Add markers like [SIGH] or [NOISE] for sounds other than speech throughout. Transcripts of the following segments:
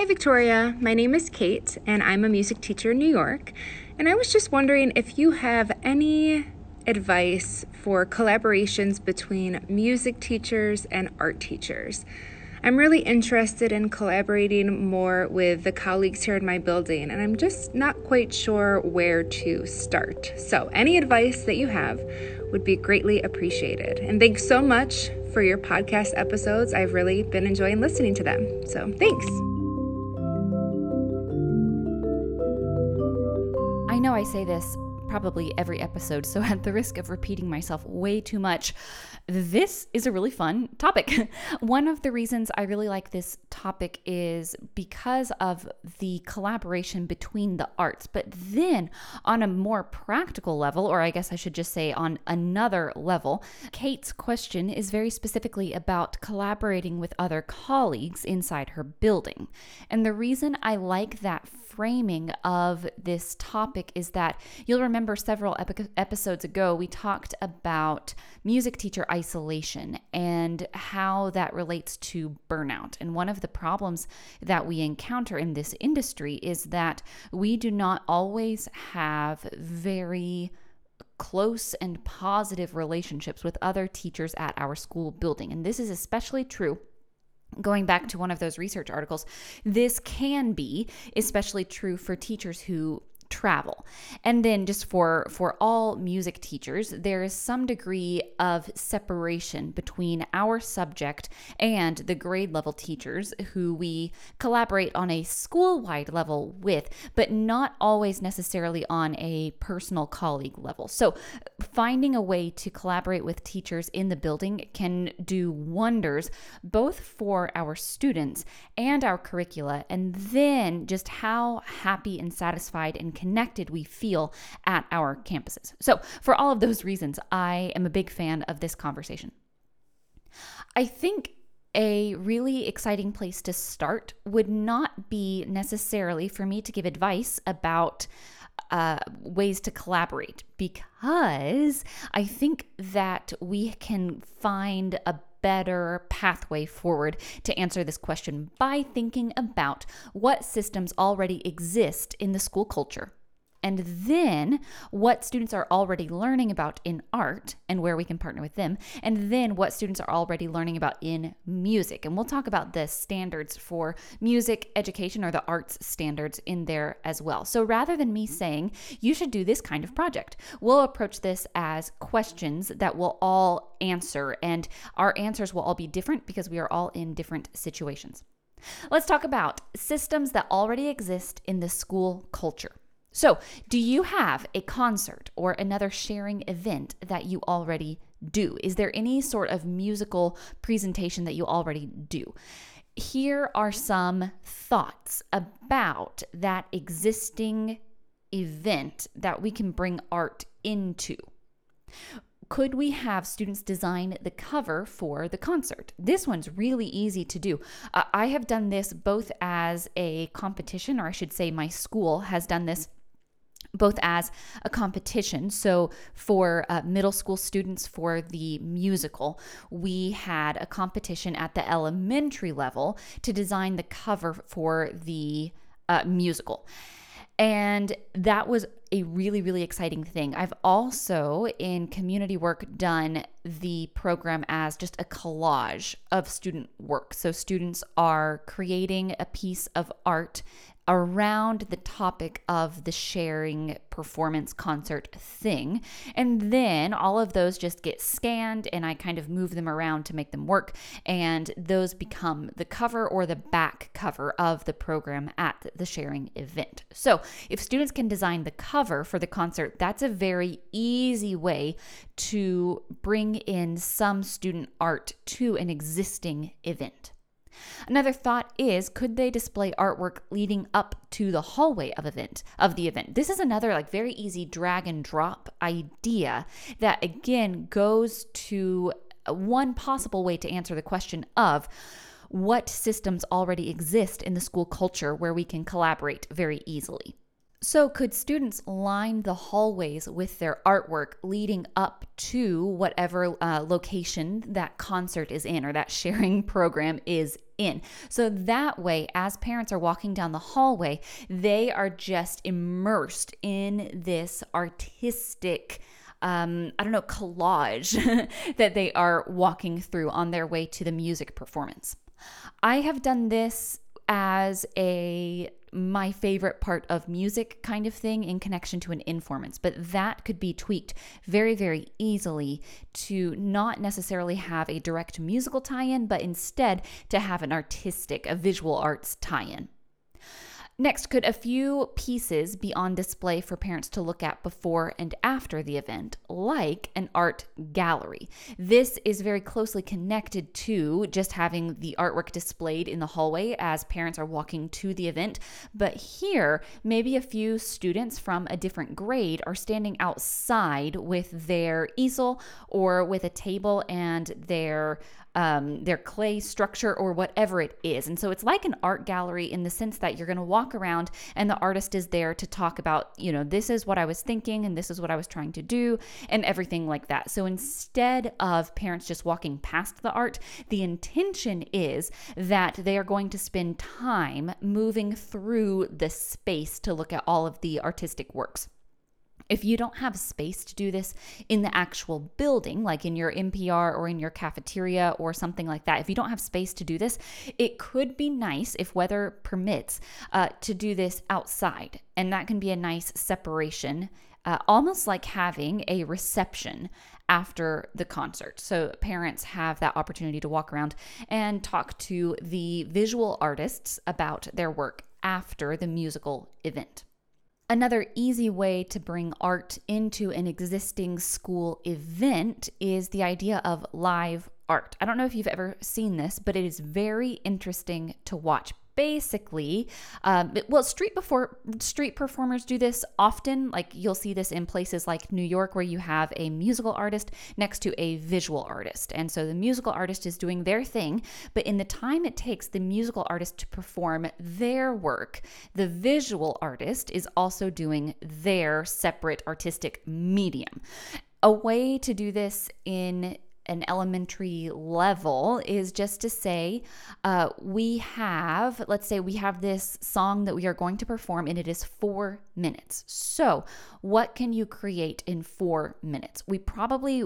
Hi, Victoria. My name is Kate, and I'm a music teacher in New York. And I was just wondering if you have any advice for collaborations between music teachers and art teachers. I'm really interested in collaborating more with the colleagues here in my building, and I'm just not quite sure where to start. So, any advice that you have would be greatly appreciated. And thanks so much for your podcast episodes. I've really been enjoying listening to them. So, thanks. I say this probably every episode, so [LAUGHS] at the risk of repeating myself way too much, this is a really fun topic. [LAUGHS] One of the reasons I really like this topic is because of the collaboration between the arts. But then, on a more practical level, or I guess I should just say on another level, Kate's question is very specifically about collaborating with other colleagues inside her building. And the reason I like that framing of this topic is that you'll remember several epi- episodes ago, we talked about music teacher isolation and how that relates to burnout. And one of the problems that we encounter in this industry is that we do not always have very close and positive relationships with other teachers at our school building. And this is especially true going back to one of those research articles, this can be especially true for teachers who travel. And then just for for all music teachers, there is some degree of separation between our subject and the grade level teachers who we collaborate on a school-wide level with, but not always necessarily on a personal colleague level. So, finding a way to collaborate with teachers in the building can do wonders both for our students and our curricula and then just how happy and satisfied and connected we feel at our campuses. So, for all of those reasons, I am a big fan of this conversation. I think a really exciting place to start would not be necessarily for me to give advice about uh, ways to collaborate because I think that we can find a better pathway forward to answer this question by thinking about what systems already exist in the school culture and then what students are already learning about in art and where we can partner with them, and then what students are already learning about in music. And we'll talk about the standards for music education or the arts standards in there as well. So rather than me saying you should do this kind of project, we'll approach this as questions that we'll all answer, and our answers will all be different because we are all in different situations. Let's talk about systems that already exist in the school culture. So, do you have a concert or another sharing event that you already do? Is there any sort of musical presentation that you already do? Here are some thoughts about that existing event that we can bring art into. Could we have students design the cover for the concert? This one's really easy to do. Uh, I have done this both as a competition, or I should say, my school has done this both as a competition. So, for uh, middle school students for the musical, we had a competition at the elementary level to design the cover for the uh, musical. And that was a really, really exciting thing. I've also, in community work, done the program as just a collage of student work. So, students are creating a piece of art around the topic of the sharing performance concert thing. And then all of those just get scanned and I kind of move them around to make them work. And those become the cover or the back cover of the program at the sharing event. So if students can design the cover for the concert, that's a very easy way to bring in some student art to an existing event. Another thought is could they display artwork leading up to the hallway of event of the event? This is another like very easy drag and drop idea that again goes to one possible way to answer the question of what systems already exist in the school culture where we can collaborate very easily. So, could students line the hallways with their artwork leading up to whatever uh, location that concert is in or that [LAUGHS] sharing program is in. So that way, as parents are walking down the hallway, they are just immersed in this artistic um, I don't know, collage [LAUGHS] that they are walking through on their way to the music performance. I have done this as a my favorite part of music kind of thing in connection to an informance, but that could be tweaked very, very easily to not necessarily have a direct musical tie in, but instead to have an artistic, a visual arts tie in. Next, could a few pieces be on display for parents to look at before and after the event, like an art gallery? This is very closely connected to just having the artwork displayed in the hallway as parents are walking to the event. But here, maybe a few students from a different grade are standing outside with their easel or with a table and their um, their clay structure or whatever it is. And so it's like an art gallery in the sense that you're going to walk around and the artist is there to talk about, you know, this is what I was thinking and this is what I was trying to do and everything like that. So instead of parents just walking past the art, the intention is that they are going to spend time moving through the space to look at all of the artistic works. If you don't have space to do this in the actual building, like in your MPR or in your cafeteria or something like that, if you don't have space to do this, it could be nice, if weather permits, uh, to do this outside. And that can be a nice separation, uh, almost like having a reception after the concert. So parents have that opportunity to walk around and talk to the visual artists about their work after the musical event. Another easy way to bring art into an existing school event is the idea of live art. I don't know if you've ever seen this, but it is very interesting to watch basically um, well street before street performers do this often. Like you'll see this in places like new york where you have a musical artist next to a visual artist. And so the musical artist is doing their thing but in the time it takes the musical artist to perform their work the visual artist is also doing their separate artistic medium. A way to do this in an elementary level is just to say uh, we have, let's say, we have this song that we are going to perform and it is four minutes. So, what can you create in four minutes? We probably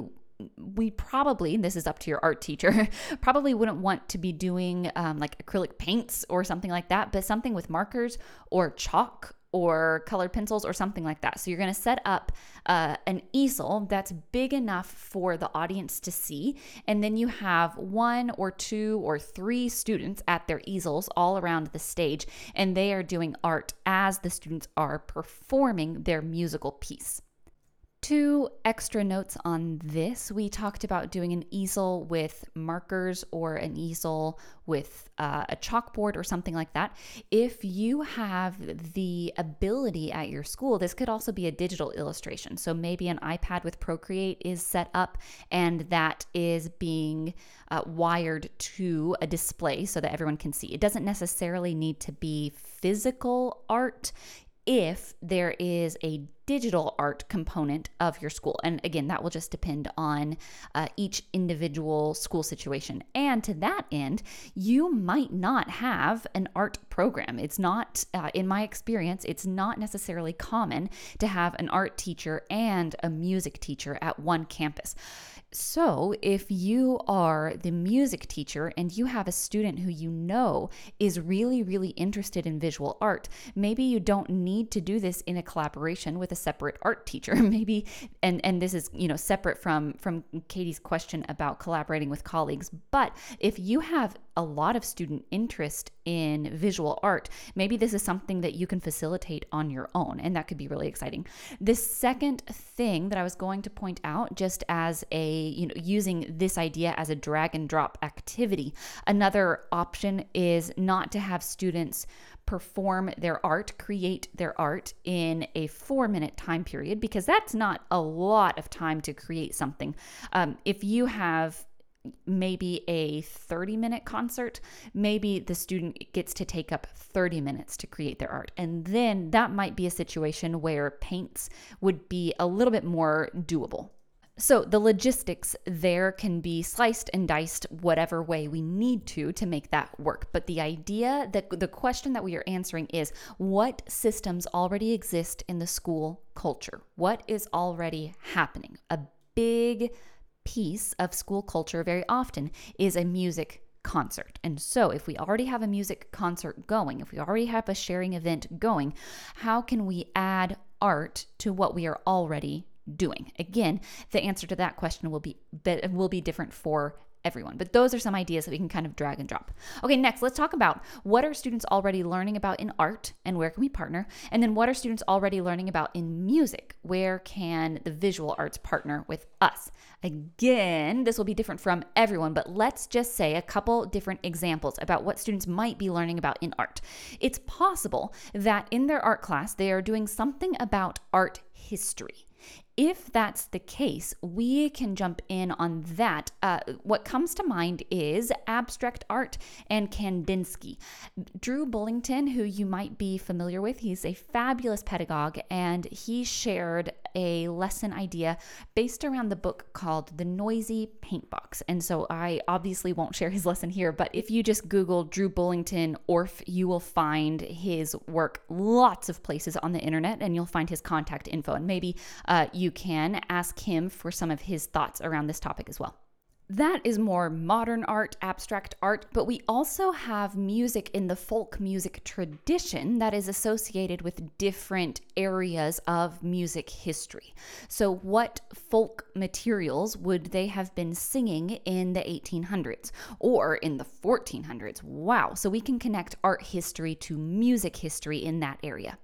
we probably, this is up to your art teacher, [LAUGHS] probably wouldn't want to be doing um, like acrylic paints or something like that, but something with markers or chalk or colored pencils or something like that. So you're going to set up uh, an easel that's big enough for the audience to see. And then you have one or two or three students at their easels all around the stage, and they are doing art as the students are performing their musical piece. Two extra notes on this. We talked about doing an easel with markers or an easel with uh, a chalkboard or something like that. If you have the ability at your school, this could also be a digital illustration. So maybe an iPad with Procreate is set up and that is being uh, wired to a display so that everyone can see. It doesn't necessarily need to be physical art if there is a digital art component of your school. And again, that will just depend on uh, each individual school situation. And to that end, you might not have an art program. It's not, uh, in my experience, it's not necessarily common to have an art teacher and a music teacher at one campus. So, if you are the music teacher and you have a student who you know is really, really interested in visual art, maybe you don't need to do this in a collaboration with a separate art teacher. [LAUGHS] maybe, and and this is you know separate from from Katie's question about collaborating with colleagues. But if you have a lot of student interest in visual art, maybe this is something that you can facilitate on your own, and that could be really exciting. The second thing that I was going to point out, just as a you know, using this idea as a drag and drop activity. Another option is not to have students perform their art, create their art in a four minute time period, because that's not a lot of time to create something. Um, if you have maybe a 30 minute concert, maybe the student gets to take up 30 minutes to create their art. And then that might be a situation where paints would be a little bit more doable. So the logistics there can be sliced and diced whatever way we need to to make that work. But the idea that the question that we are answering is what systems already exist in the school culture? What is already happening? A big piece of school culture very often is a music concert. And so, if we already have a music concert going, if we already have a sharing event going, how can we add art to what we are already doing? Again, the answer to that question will be will be different for everyone. But those are some ideas that we can kind of drag and drop. Okay, next, let's talk about what are students already learning about in art and where can we partner? And then what are students already learning about in music? Where can the visual arts partner with us? Again, this will be different from everyone, but let's just say a couple different examples about what students might be learning about in art. It's possible that in their art class, they are doing something about art history. If that's the case, we can jump in on that. Uh, what comes to mind is abstract art and Kandinsky. Drew Bullington, who you might be familiar with, he's a fabulous pedagogue, and he shared a lesson idea based around the book called The Noisy Paint Box. And so I obviously won't share his lesson here, but if you just Google Drew Bullington Orff, you will find his work lots of places on the internet and you'll find his contact info. And maybe uh, you can ask him for some of his thoughts around this topic as well. That is more modern art, abstract art, but we also have music in the folk music tradition that is associated with different areas of music history. So, what folk materials would they have been singing in the 1800s or in the 1400s? Wow. So, we can connect art history to music history in that area.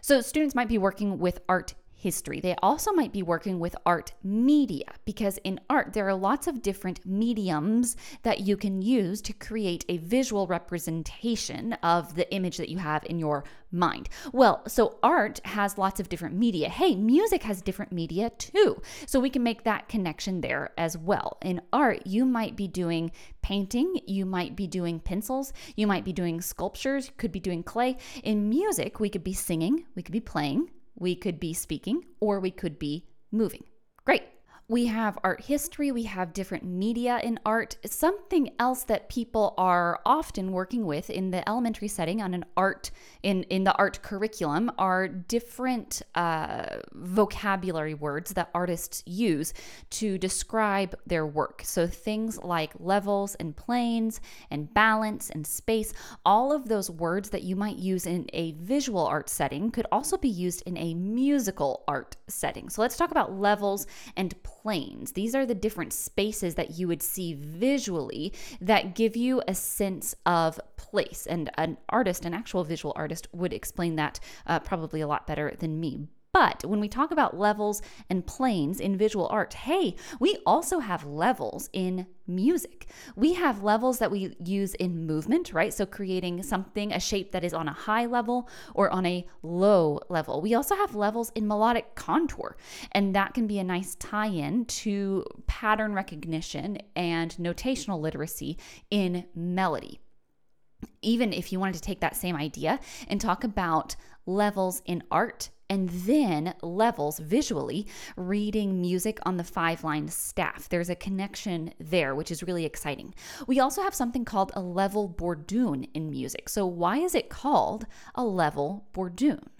So, students might be working with art history. They also might be working with art media because in art, there are lots of different mediums that you can use to create a visual representation of the image that you have in your mind. Well, so art has lots of different media. Hey, music has different media too. So we can make that connection there as well. In art, you might be doing painting, you might be doing pencils, you might be doing sculptures, you could be doing clay. In music, we could be singing, we could be playing, we could be speaking or we could be moving. Great. We have art history, we have different media in art. Something else that people are often working with in the elementary setting on an art in in the art curriculum are different uh, vocabulary words that artists use to describe their work. So things like levels and planes and balance and space, all of those words that you might use in a visual art setting could also be used in a musical art setting. So let's talk about levels and planes planes. These are the different spaces that you would see visually that give you a sense of place. And an artist, an actual visual artist, would explain that uh, probably a lot better than me. But when we talk about levels and planes in visual art, hey, we also have levels in music. We have levels that we use in movement, right? So creating something, a shape that is on a high level or on a low level. We also have levels in melodic contour, and that can be a nice tie in to pattern recognition and notational literacy in melody even if you wanted to take that same idea and talk about levels in art and then levels visually reading music on the five line staff. There's a connection there, which is really exciting. We also have something called a level bourdon in music. So, why is it called a level bourdon?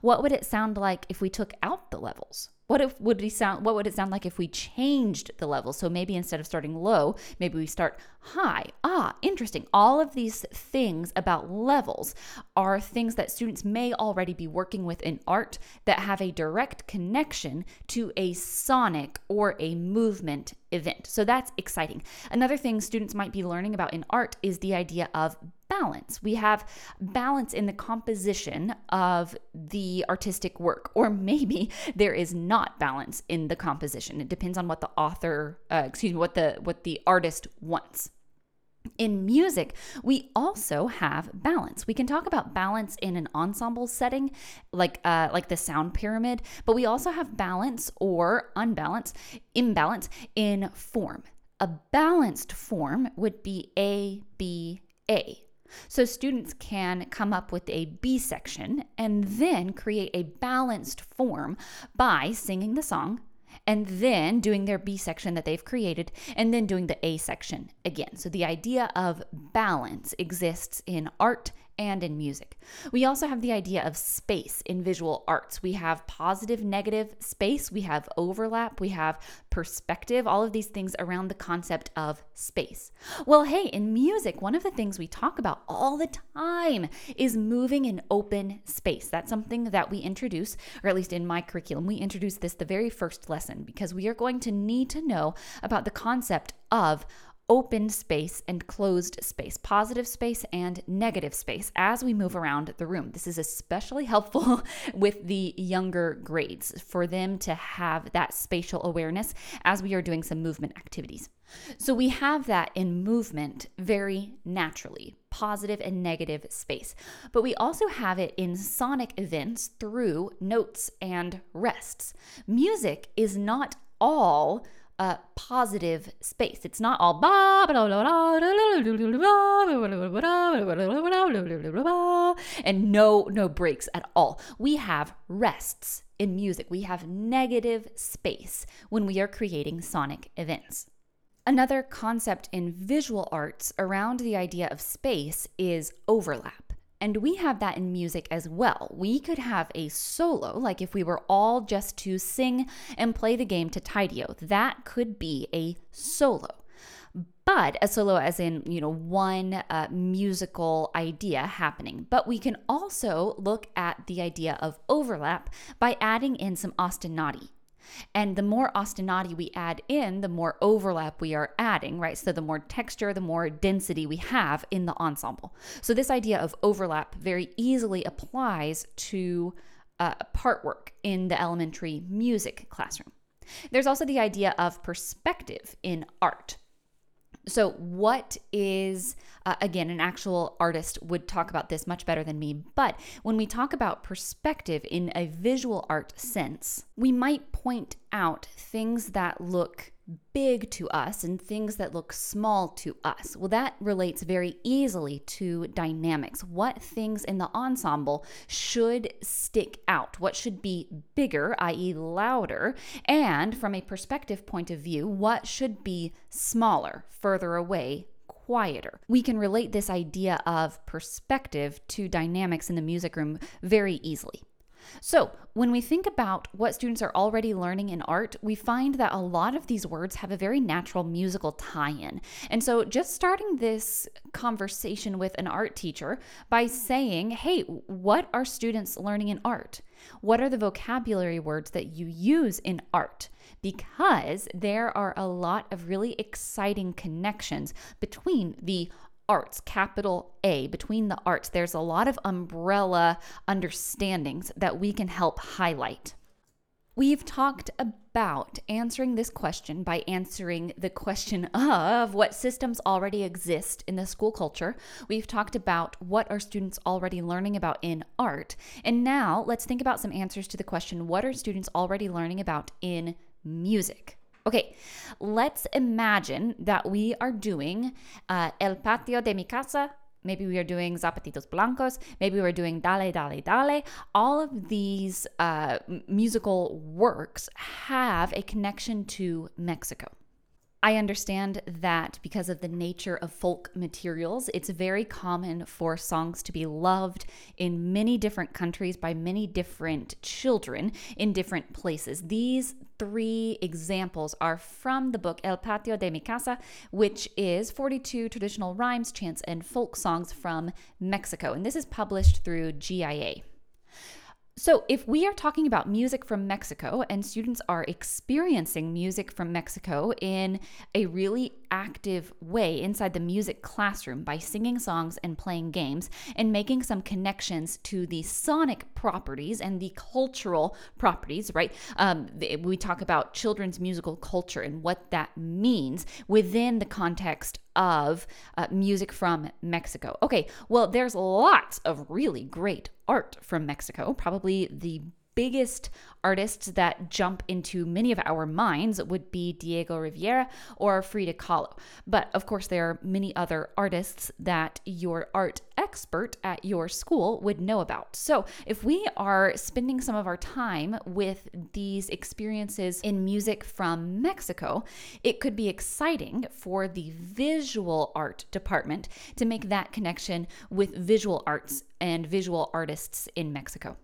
What would it sound like if we took out the levels? What if would we sound what would it sound like if we changed the level? So maybe instead of starting low, maybe we start high. Ah, interesting. All of these things about levels are things that students may already be working with in art that have a direct connection to a sonic or a movement event. So that's exciting. Another thing students might be learning about in art is the idea of balance. We have balance in the composition of the artistic work, or [LAUGHS] maybe there is not balance in the composition. It depends on what the author, uh, excuse me, what the what the artist wants. In music, we also have balance. We can talk about balance in an ensemble setting, like uh, like the sound pyramid, but we also have balance or unbalance, imbalance in form. A balanced form would be A B A. So students can come up with a B section and then create a balanced form by singing the song and then doing their B section that they've created, and then doing the A section again. So the idea of balance exists in art and in music. We also have the idea of space in visual arts. We have positive, negative space, we have overlap, we have perspective, all of these things around the concept of space. Well, hey, in music, one of the things we talk about all the time is moving in open space. That's something that we introduce, or at least in my curriculum, we introduce this the very first lesson because we are going to need to know about the concept of open space and closed space, positive space and negative space as we move around the room. This is especially helpful [LAUGHS] with the younger grades for them to have that spatial awareness as we are doing some movement activities. So we have that in movement very naturally, positive and negative space. But we also have it in sonic events through notes and rests. Music is not all a positive space. It's not all and no no breaks at all. We have rests in music. We have negative space when we are creating sonic events. Another concept in visual arts around the idea of space is overlap. And we have that in music as well. We could have a solo, like if we were all just to sing and play the game to Tideo, that could be a solo. But a solo, as in, you know, one uh, musical idea happening. But we can also look at the idea of overlap by adding in some ostinati. And the more ostinati we add in, the more overlap we are adding, right? So the more texture, the more density we have in the ensemble. So this idea of overlap very easily applies to uh, part work in the elementary music classroom. There's also the idea of perspective in art. So, what is, uh, again, an actual artist would talk about this much better than me, but when we talk about perspective in a visual art sense, we might point out things that look big to us and things that look small to us. Well, that relates very easily to dynamics. What things in the ensemble should stick out? What should be bigger, i.e., louder? And from a perspective point of view, what should be smaller, further away, quieter. We can relate this idea of perspective to dynamics in the music room very easily. So, when we think about what students are already learning in art, we find that a lot of these words have a very natural musical tie in. And so, just starting this conversation with an art teacher by saying, hey, what are students learning in art? What are the vocabulary words that you use in art? Because there are a lot of really exciting connections between the arts, capital A, between the arts, there's a lot of umbrella understandings that we can help highlight. We've talked about answering this question by answering the question of what systems already exist in the school culture. We've talked about what are students already learning about in art. And now let's think about some answers to the question what are students already learning about in music? Okay, let's imagine that we are doing uh, El Patio de mi Casa. Maybe we are doing Zapatitos Blancos. Maybe we're doing Dale, Dale, Dale. All of these uh, musical works have a connection to Mexico. I understand that because of the nature of folk materials, it's very common for songs to be loved in many different countries by many different children in different places. These three examples are from the book El Patio de mi Casa, which is 42 traditional rhymes, chants, and folk songs from Mexico. And this is published through GIA. So, if we are talking about music from Mexico and students are experiencing music from Mexico in a really active way inside the music classroom by singing songs and playing games and making some connections to the sonic properties and the cultural properties, right? Um, we talk about children's musical culture and what that means within the context of uh, music from Mexico. Okay, well, there's lots of really great art from Mexico. Probably the biggest artists that jump into many of our minds would be Diego Rivera or Frida Kahlo. But of course, there are many other artists that your art expert at your school would know about. So, if we are spending some of our time with these experiences in music from Mexico, it could be exciting for the visual art department to make that connection with visual arts and visual artists in Mexico.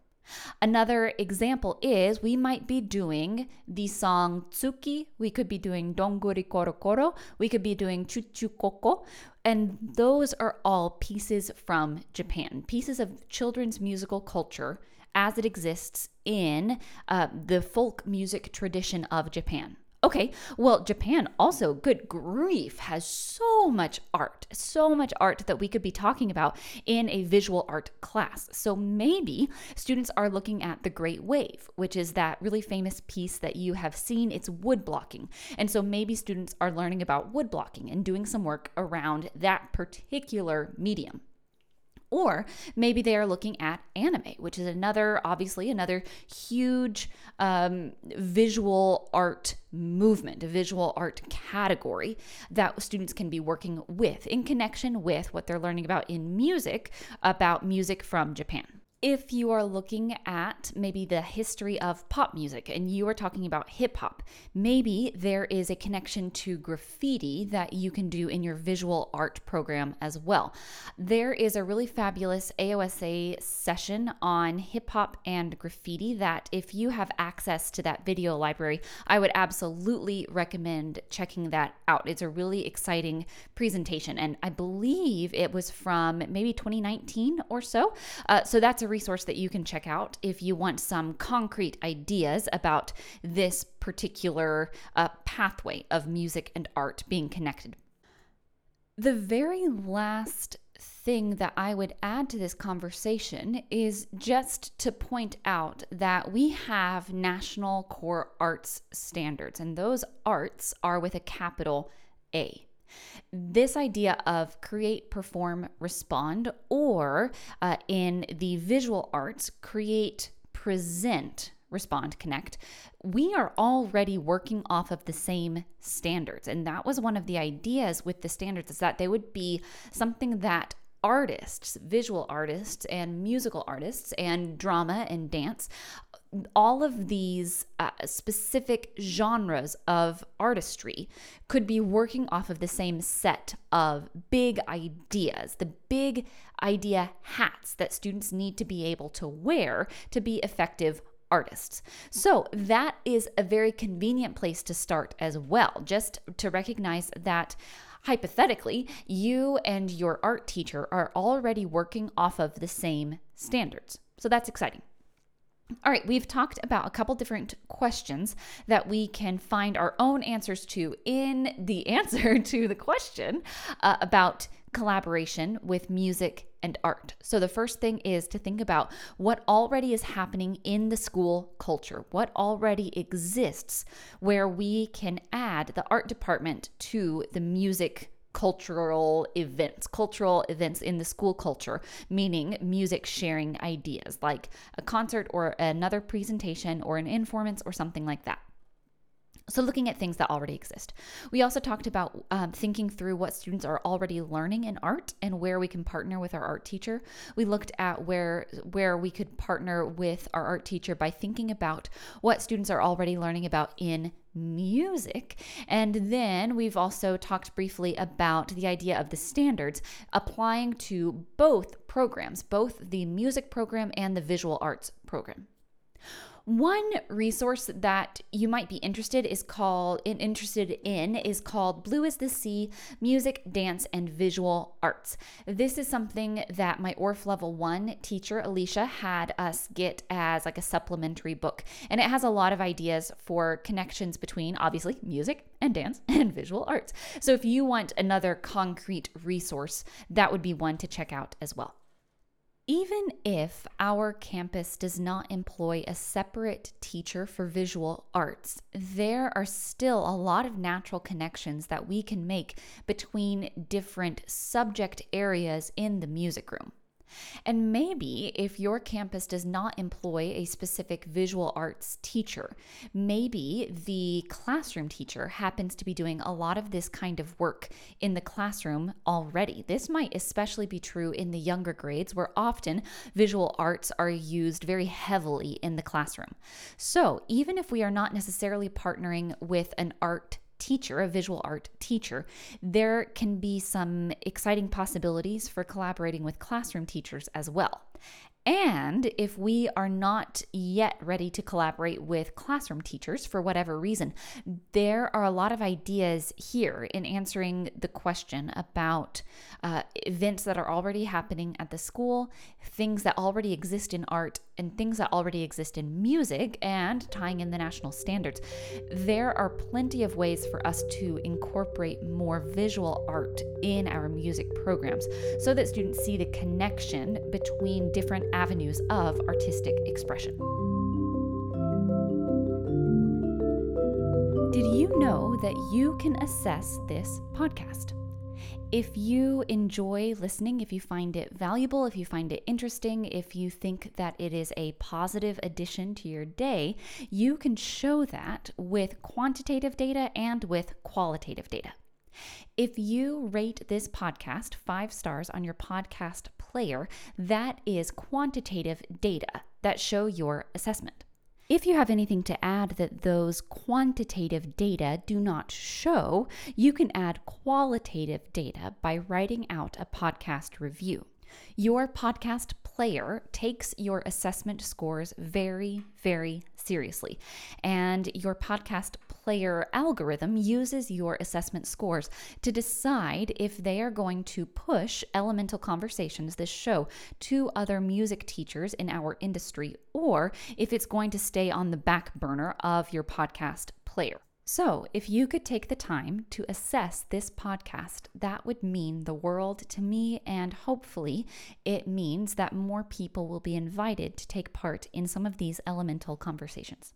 Another example is we might be doing the song Tsuki, we could be doing Donguri Koro Koro, we could be doing Chuchu Koko, and those are all pieces from Japan, pieces of children's musical culture as it exists in uh, the folk music tradition of Japan. Okay, well, Japan also, good grief, has so much art, so much art that we could be talking about in a visual art class. So maybe students are looking at the Great Wave, which is that really famous piece that you have seen. It's wood blocking. And so maybe students are learning about wood blocking and doing some work around that particular medium. Or maybe they are looking at anime, which is another, obviously, another huge um, visual art movement, a visual art category that students can be working with in connection with what they're learning about in music, about music from Japan if you are looking at maybe the history of pop music and you are talking about hip hop, maybe there is a connection to graffiti that you can do in your visual art program as well. There is a really fabulous AOSA session on hip hop and graffiti that, if you have access to that video library, I would absolutely recommend checking that out. It's a really exciting presentation, and I believe it was from maybe 2019 or so. Uh, so that's a resource that you can check out if you want some concrete ideas about this particular uh, pathway of music and art being connected. The very last thing that I would add to this conversation is just to point out that we have national core arts standards, and those arts are with a capital A this idea of create, perform, respond, or uh, in the visual arts, create, present, respond, connect, we are already working off of the same standards. And that was one of the ideas with the standards is that they would be something that artists, visual artists, and musical artists, and drama and dance all of these uh, specific genres of artistry could be working off of the same set of big ideas, the big idea hats that students need to be able to wear to be effective artists. So that is a very convenient place to start as well, just to recognize that hypothetically, you and your art teacher are already working off of the same standards. So that's exciting. All right, we've talked about a couple different questions that we can find our own answers to in the [LAUGHS] answer to the question uh, about collaboration with music and art. So, the first thing is to think about what already is happening in the school culture, what already exists where we can add the art department to the music cultural events, cultural events in the school culture, meaning music sharing ideas like a concert or another presentation or an informance or something like that. So, looking at things that already exist. We also talked about um, thinking through what students are already learning in art and where we can partner with our art teacher. We looked at where where we could partner with our art teacher by thinking about what students are already learning about in music. And then we've also talked briefly about the idea of the standards applying to both programs, both the music program and the visual arts program. One resource that you might be interested is called interested in is called Blue is the Sea: Music, Dance and Visual Arts. This is something that my Orff level 1 teacher Alicia had us get as like a supplementary book and it has a lot of ideas for connections between obviously music and dance [LAUGHS] and visual arts. So if you want another concrete resource, that would be one to check out as well. Even if our campus does not employ a separate teacher for visual arts, there are still a lot of natural connections that we can make between different subject areas in the music room. And maybe if your campus does not employ a specific visual arts teacher, maybe the classroom teacher happens to be doing a lot of this kind of work in the classroom already. This might especially be true in the younger grades where often visual arts are used very heavily in the classroom. So even if we are not necessarily partnering with an art teacher, a visual art teacher, there can be some exciting possibilities for collaborating with classroom teachers as well. And if we are not yet ready to collaborate with classroom teachers for whatever reason, there are a lot of ideas here in answering the question about uh, events that are already happening at the school, things that already exist in art, and things that already exist in music, and tying in the national standards. There are plenty of ways for us to incorporate more visual art in our music programs so that students see the connection between different avenues of artistic expression. Did you know that you can assess this podcast? If you enjoy listening, if you find it valuable, if you find it interesting, if you think that it is a positive addition to your day, you can show that with quantitative data and with qualitative data. If you rate this podcast five stars on your podcast player, that is quantitative data that show your assessment. If you have anything to add that those quantitative data do not show, you can add qualitative data by writing out a podcast review. Your podcast player takes your assessment scores very, very seriously. And your podcast player algorithm uses your assessment scores to decide if they are going to push Elemental Conversations, this show, to other music teachers in our industry, or if it's going to stay on the back burner of your podcast player. So, if you could take the time to assess this podcast, that would mean the world to me, and hopefully, it means that more people will be invited to take part in some of these elemental conversations.